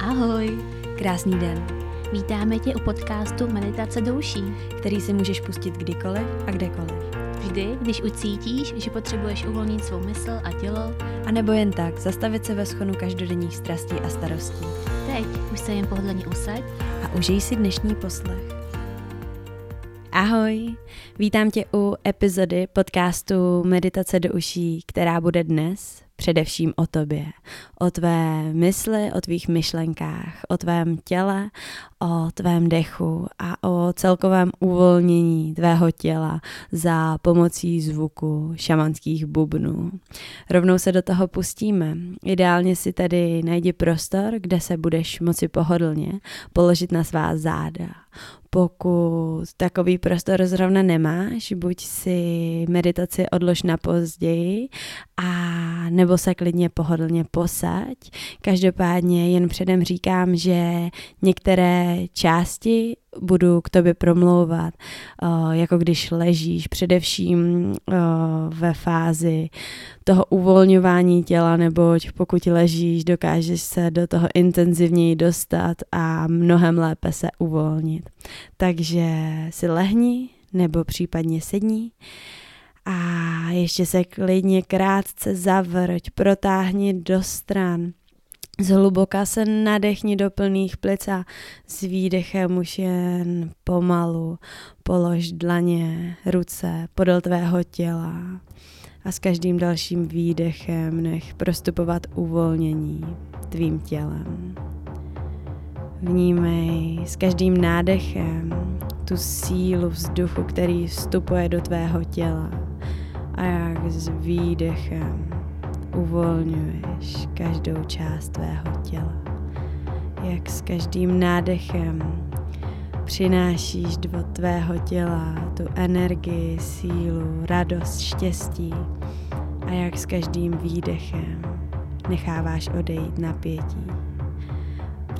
Ahoj, Krásný den, vítáme tě u podcastu Meditace douší. který si můžeš pustit kdykoliv a kdekoliv. Vždy, když ucítíš, že potřebuješ uvolnit svou mysl a tělo, A nebo jen tak, zastavit se ve schonu každodenních strastí a starostí. teď už se jen pohodlně usaď A užij si dnešní poslech. Ahoj, vítám tě u epizody podcastu Meditace do uší, která bude dnes především o tobě, o tvé mysli, o tvých myšlenkách, o tvém těle, o tvém dechu a o celkovém uvolnění tvého těla za pomocí zvuku šamanských bubnů. Rovnou se do toho pustíme. Ideálně si tady najdi prostor, kde se budeš moci pohodlně položit na svá záda. Pokud takový prostor zrovna nemáš, buď si meditaci odlož na později a nebo se klidně pohodlně posaď. Každopádně jen předem říkám, že některé části budu k tobě promlouvat, uh, jako když ležíš, především uh, ve fázi toho uvolňování těla, neboť pokud ležíš, dokážeš se do toho intenzivněji dostat a mnohem lépe se uvolnit. Takže si lehni nebo případně sedni a ještě se klidně krátce zavrť, protáhni do stran. Zhluboka se nadechni do plných plic a s výdechem už jen pomalu polož dlaně, ruce podél tvého těla a s každým dalším výdechem nech prostupovat uvolnění tvým tělem. Vnímej s každým nádechem tu sílu vzduchu, který vstupuje do tvého těla a jak s výdechem uvolňuješ každou část tvého těla. Jak s každým nádechem přinášíš do tvého těla tu energii, sílu, radost, štěstí a jak s každým výdechem necháváš odejít napětí.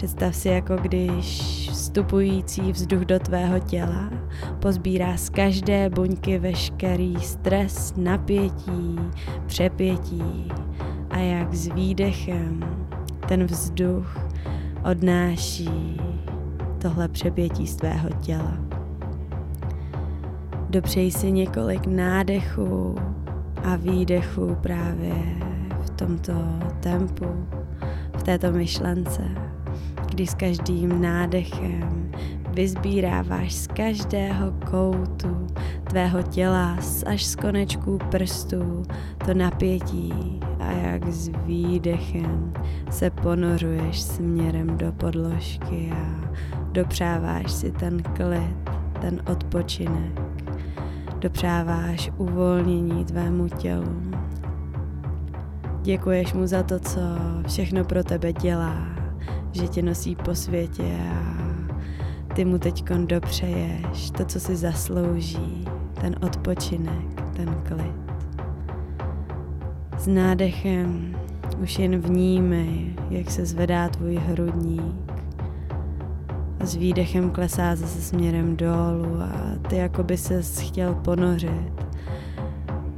Představ si, jako když vstupující vzduch do tvého těla pozbírá z každé buňky veškerý stres, napětí, přepětí a jak s výdechem ten vzduch odnáší tohle přepětí z tvého těla. Dopřej si několik nádechů a výdechů právě v tomto tempu, v této myšlence kdy s každým nádechem vyzbíráváš z každého koutu tvého těla až z konečků prstů to napětí a jak s výdechem se ponořuješ směrem do podložky a dopřáváš si ten klid, ten odpočinek. Dopřáváš uvolnění tvému tělu. Děkuješ mu za to, co všechno pro tebe dělá že tě nosí po světě a ty mu teď dopřeješ to, co si zaslouží, ten odpočinek, ten klid. S nádechem už jen vnímej, jak se zvedá tvůj hrudník a s výdechem klesá zase směrem dolů a ty jako by se chtěl ponořit.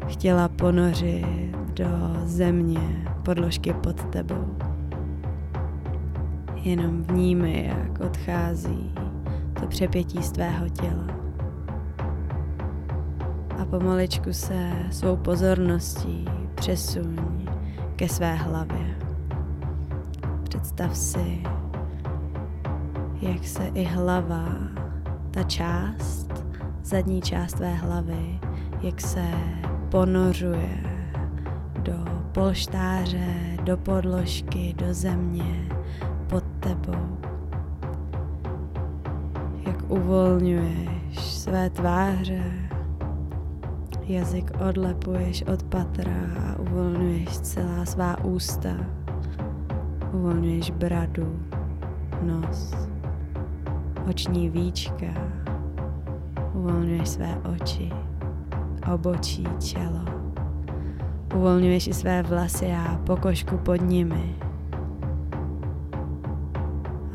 Chtěla ponořit do země, podložky pod tebou. Jenom vnímej, jak odchází to přepětí z tvého těla. A pomaličku se svou pozorností přesuň ke své hlavě. Představ si, jak se i hlava, ta část, zadní část tvé hlavy, jak se ponořuje do polštáře, do podložky, do země, uvolňuješ své tváře, jazyk odlepuješ od patra a uvolňuješ celá svá ústa. Uvolňuješ bradu, nos, oční víčka, uvolňuješ své oči, obočí, čelo. Uvolňuješ i své vlasy a pokožku pod nimi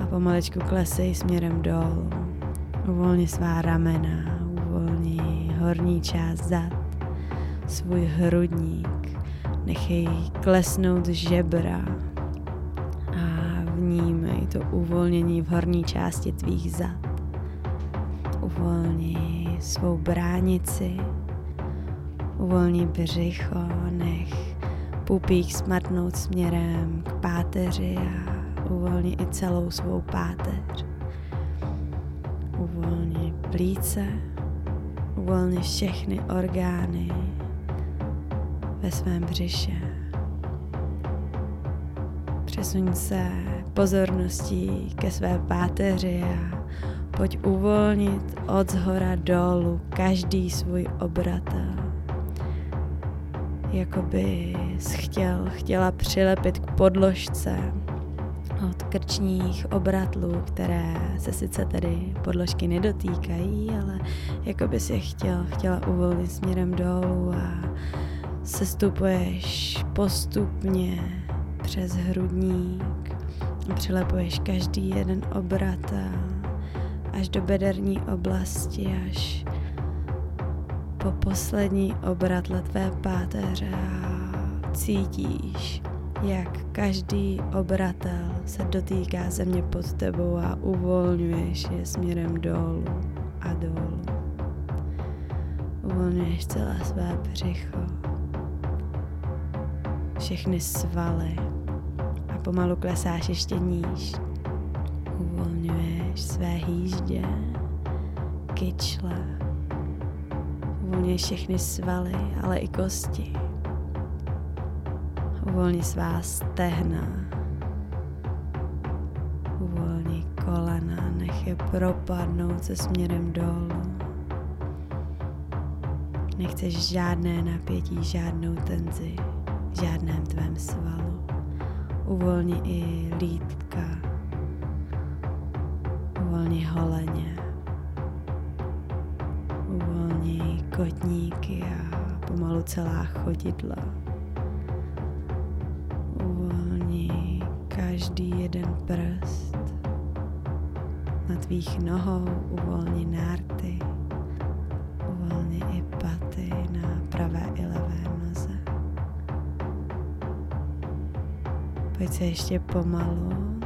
Pomaličku klesej směrem dolů. Uvolni svá ramena, uvolni horní část zad, svůj hrudník. Nechej klesnout žebra a Vnímej to uvolnění v horní části tvých zad. Uvolni svou bránici, uvolni břicho, nech pupík smatnout směrem k páteři a uvolni i celou svou páteř. Uvolni plíce, uvolni všechny orgány ve svém břiše. Přesuň se pozorností ke své páteři a pojď uvolnit od zhora dolů každý svůj obratel. Jakoby chtěl, chtěla přilepit k podložce od krčních obratlů, které se sice tedy podložky nedotýkají, ale jako by si chtěl, chtěla uvolnit směrem dolů a sestupuješ postupně přes hrudník, přilepuješ každý jeden obratel až do bederní oblasti, až po poslední obratle tvé páteře a cítíš, jak každý obratel se dotýká země pod tebou a uvolňuješ je směrem dolů a dolů. Uvolňuješ celé své břicho, všechny svaly a pomalu klesáš ještě níž. Uvolňuješ své hýždě, kyčle, uvolňuješ všechny svaly, ale i kosti Uvolni svá stehna. Uvolni kolena, nech je propadnout se směrem dolů. Nechceš žádné napětí, žádnou tenzi, v žádném tvém svalu. Uvolni i lítka. Uvolni holeně. Uvolni kotníky a pomalu celá chodidla. Každý jeden prst. Na tvých nohou uvolni nárty, uvolni i paty na pravé i levé noze. Pojď se ještě pomalu,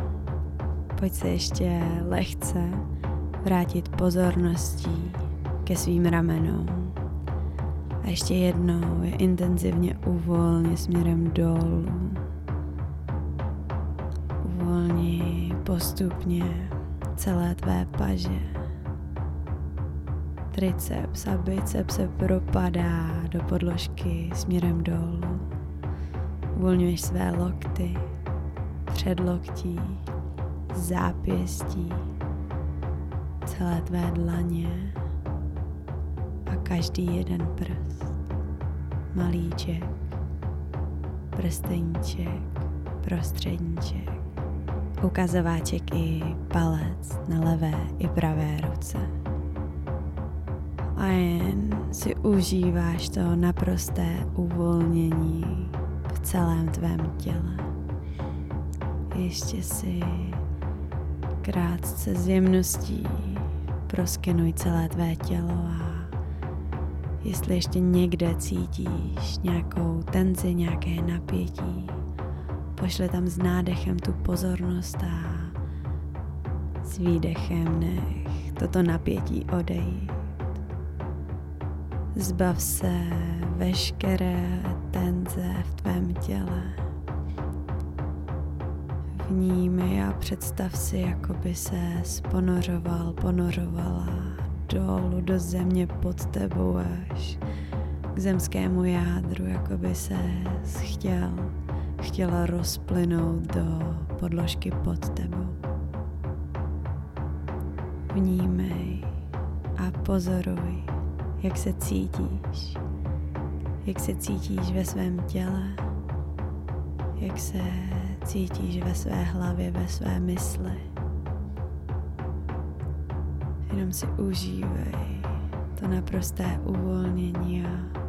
pojď se ještě lehce vrátit pozorností ke svým ramenům. A ještě jednou je intenzivně uvolni směrem dolů postupně celé tvé paže. Triceps a biceps se propadá do podložky směrem dolů. Uvolňuješ své lokty, předloktí, zápěstí, celé tvé dlaně a každý jeden prst. Malíček, prsteníček, prostředníček ukazováček i palec na levé i pravé ruce. A jen si užíváš to naprosté uvolnění v celém tvém těle. Ještě si krátce s jemností proskenuj celé tvé tělo a jestli ještě někde cítíš nějakou tenzi, nějaké napětí, Pošle tam s nádechem tu pozornost a s výdechem nech toto napětí odejít. Zbav se veškeré tenze v tvém těle. Vnímej a představ si, jako by se sponořoval, ponořovala dolů do země pod tebou až k zemskému jádru, jako by se chtěl chtěla rozplynout do podložky pod tebou. Vnímej a pozoruj, jak se cítíš, jak se cítíš ve svém těle, jak se cítíš ve své hlavě, ve své mysli. Jenom si užívej to naprosté uvolnění a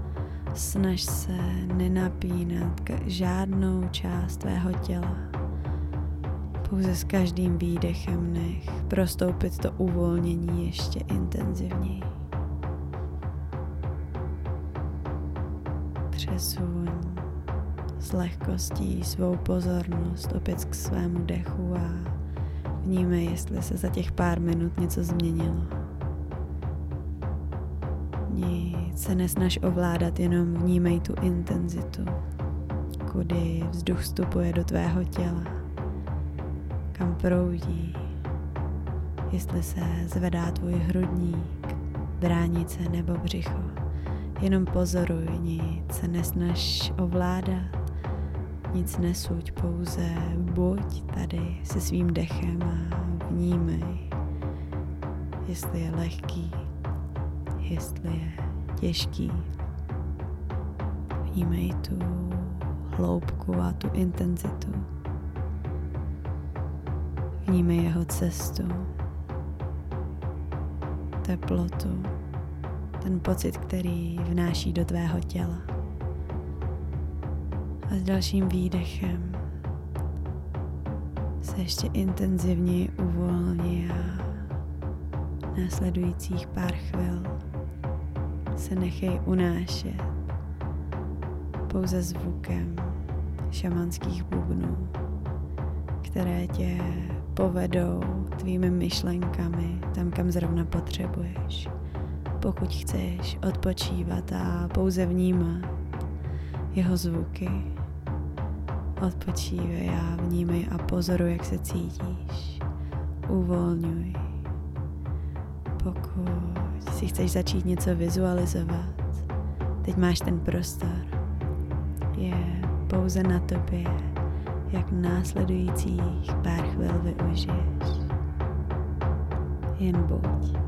Snaž se nenapínat žádnou část tvého těla. Pouze s každým výdechem nech prostoupit to uvolnění ještě intenzivněji. Přesuň s lehkostí svou pozornost opět k svému dechu a vnímej, jestli se za těch pár minut něco změnilo. Se nesnaž ovládat, jenom vnímej tu intenzitu, kudy vzduch vstupuje do tvého těla, kam proudí, jestli se zvedá tvůj hrudník, bránice nebo břicho. Jenom pozoruj, nic se nesnaž ovládat, nic nesuď, pouze buď tady se svým dechem a vnímej, jestli je lehký, jestli je těžký. Vnímej tu hloubku a tu intenzitu. Vnímej jeho cestu, teplotu, ten pocit, který vnáší do tvého těla. A s dalším výdechem se ještě intenzivněji uvolni a následujících pár chvil se nechej unášet pouze zvukem šamanských bubnů, které tě povedou tvými myšlenkami tam, kam zrovna potřebuješ. Pokud chceš odpočívat a pouze vnímat jeho zvuky, odpočívej a vnímej a pozoruj, jak se cítíš. Uvolňuj. Pokud si chceš začít něco vizualizovat, teď máš ten prostor. Je pouze na tobě, jak následujících pár chvil využiješ. Jen buď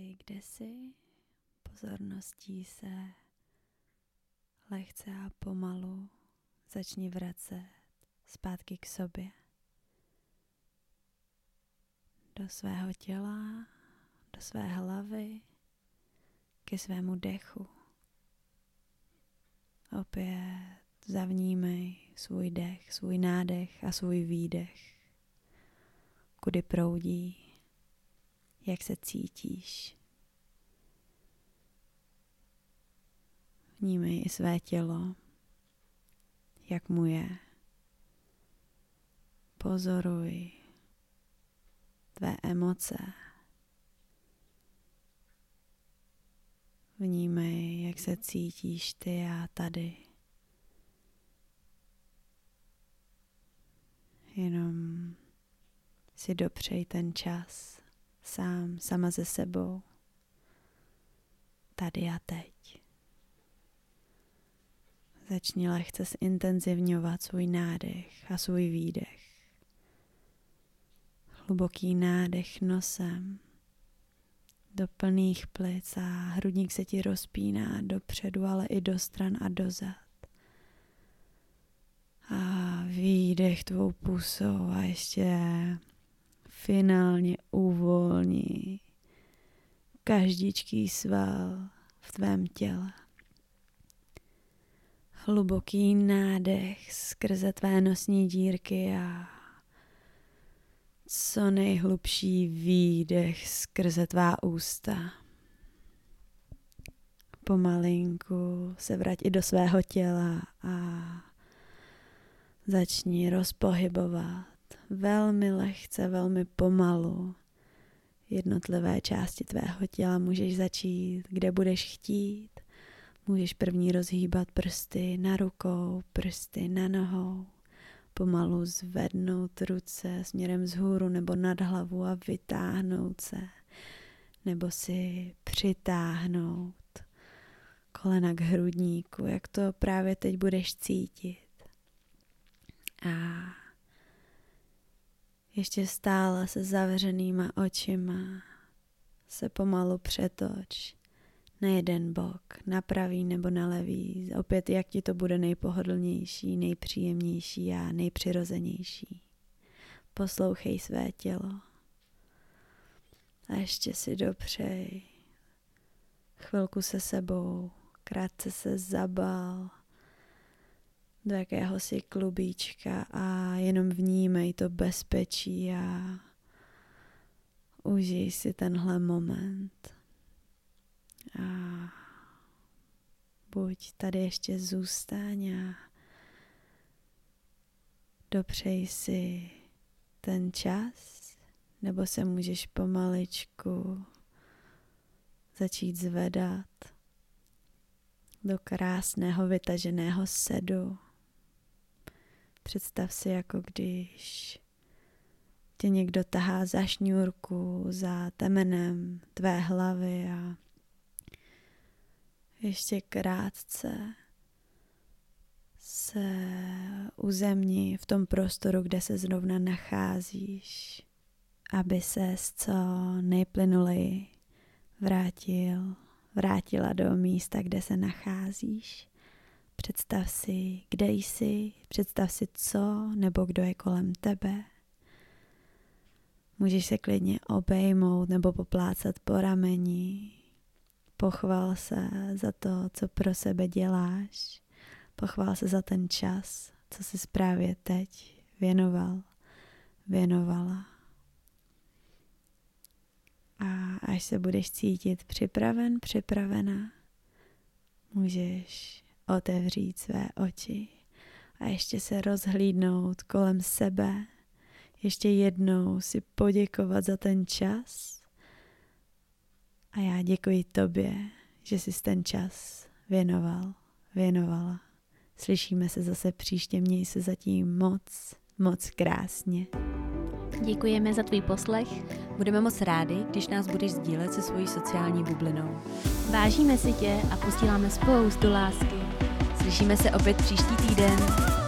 si, kde jsi, pozorností se lehce a pomalu začni vracet zpátky k sobě. Do svého těla, do své hlavy, ke svému dechu. Opět zavnímej svůj dech, svůj nádech a svůj výdech. Kudy proudí, jak se cítíš. Vnímej i své tělo, jak mu je. Pozoruj tvé emoce. Vnímej, jak se cítíš ty a tady. Jenom si dopřej ten čas sám, sama ze sebou. Tady a teď. Začni lehce zintenzivňovat svůj nádech a svůj výdech. Hluboký nádech nosem do plných plic a hrudník se ti rozpíná dopředu, ale i do stran a dozad. A výdech tvou pusou a ještě finálně uvolní každičký sval v tvém těle. Hluboký nádech skrze tvé nosní dírky a co nejhlubší výdech skrze tvá ústa. Pomalinku se vrať i do svého těla a začni rozpohybovat velmi lehce, velmi pomalu. Jednotlivé části tvého těla můžeš začít, kde budeš chtít. Můžeš první rozhýbat prsty na rukou, prsty na nohou. Pomalu zvednout ruce směrem vzhůru nebo nad hlavu a vytáhnout se. Nebo si přitáhnout kolena k hrudníku, jak to právě teď budeš cítit. A ještě stále se zavřenýma očima. Se pomalu přetoč na jeden bok, na pravý nebo na levý, opět jak ti to bude nejpohodlnější, nejpříjemnější a nejpřirozenější. Poslouchej své tělo. A ještě si dopřej. Chvilku se sebou, krátce se zabal do jakéhosi klubíčka a jenom vnímej to bezpečí a užij si tenhle moment. A buď tady ještě zůstaň a dopřej si ten čas, nebo se můžeš pomaličku začít zvedat do krásného vytaženého sedu. Představ si, jako když tě někdo tahá za šňůrku, za temenem tvé hlavy a ještě krátce se uzemni v tom prostoru, kde se zrovna nacházíš, aby se co nejplynuleji vrátil, vrátila do místa, kde se nacházíš. Představ si, kde jsi, představ si co nebo kdo je kolem tebe. Můžeš se klidně obejmout nebo poplácat po rameni. Pochval se za to, co pro sebe děláš. Pochval se za ten čas, co jsi právě teď věnoval, věnovala. A až se budeš cítit připraven, připravena, můžeš otevřít své oči a ještě se rozhlídnout kolem sebe, ještě jednou si poděkovat za ten čas. A já děkuji tobě, že jsi ten čas věnoval, věnovala. Slyšíme se zase příště, měj se zatím moc, moc krásně. Děkujeme za tvůj poslech. Budeme moc rádi, když nás budeš sdílet se svojí sociální bublinou. Vážíme si tě a posíláme spoustu lásky. Slyšíme se opět příští týden.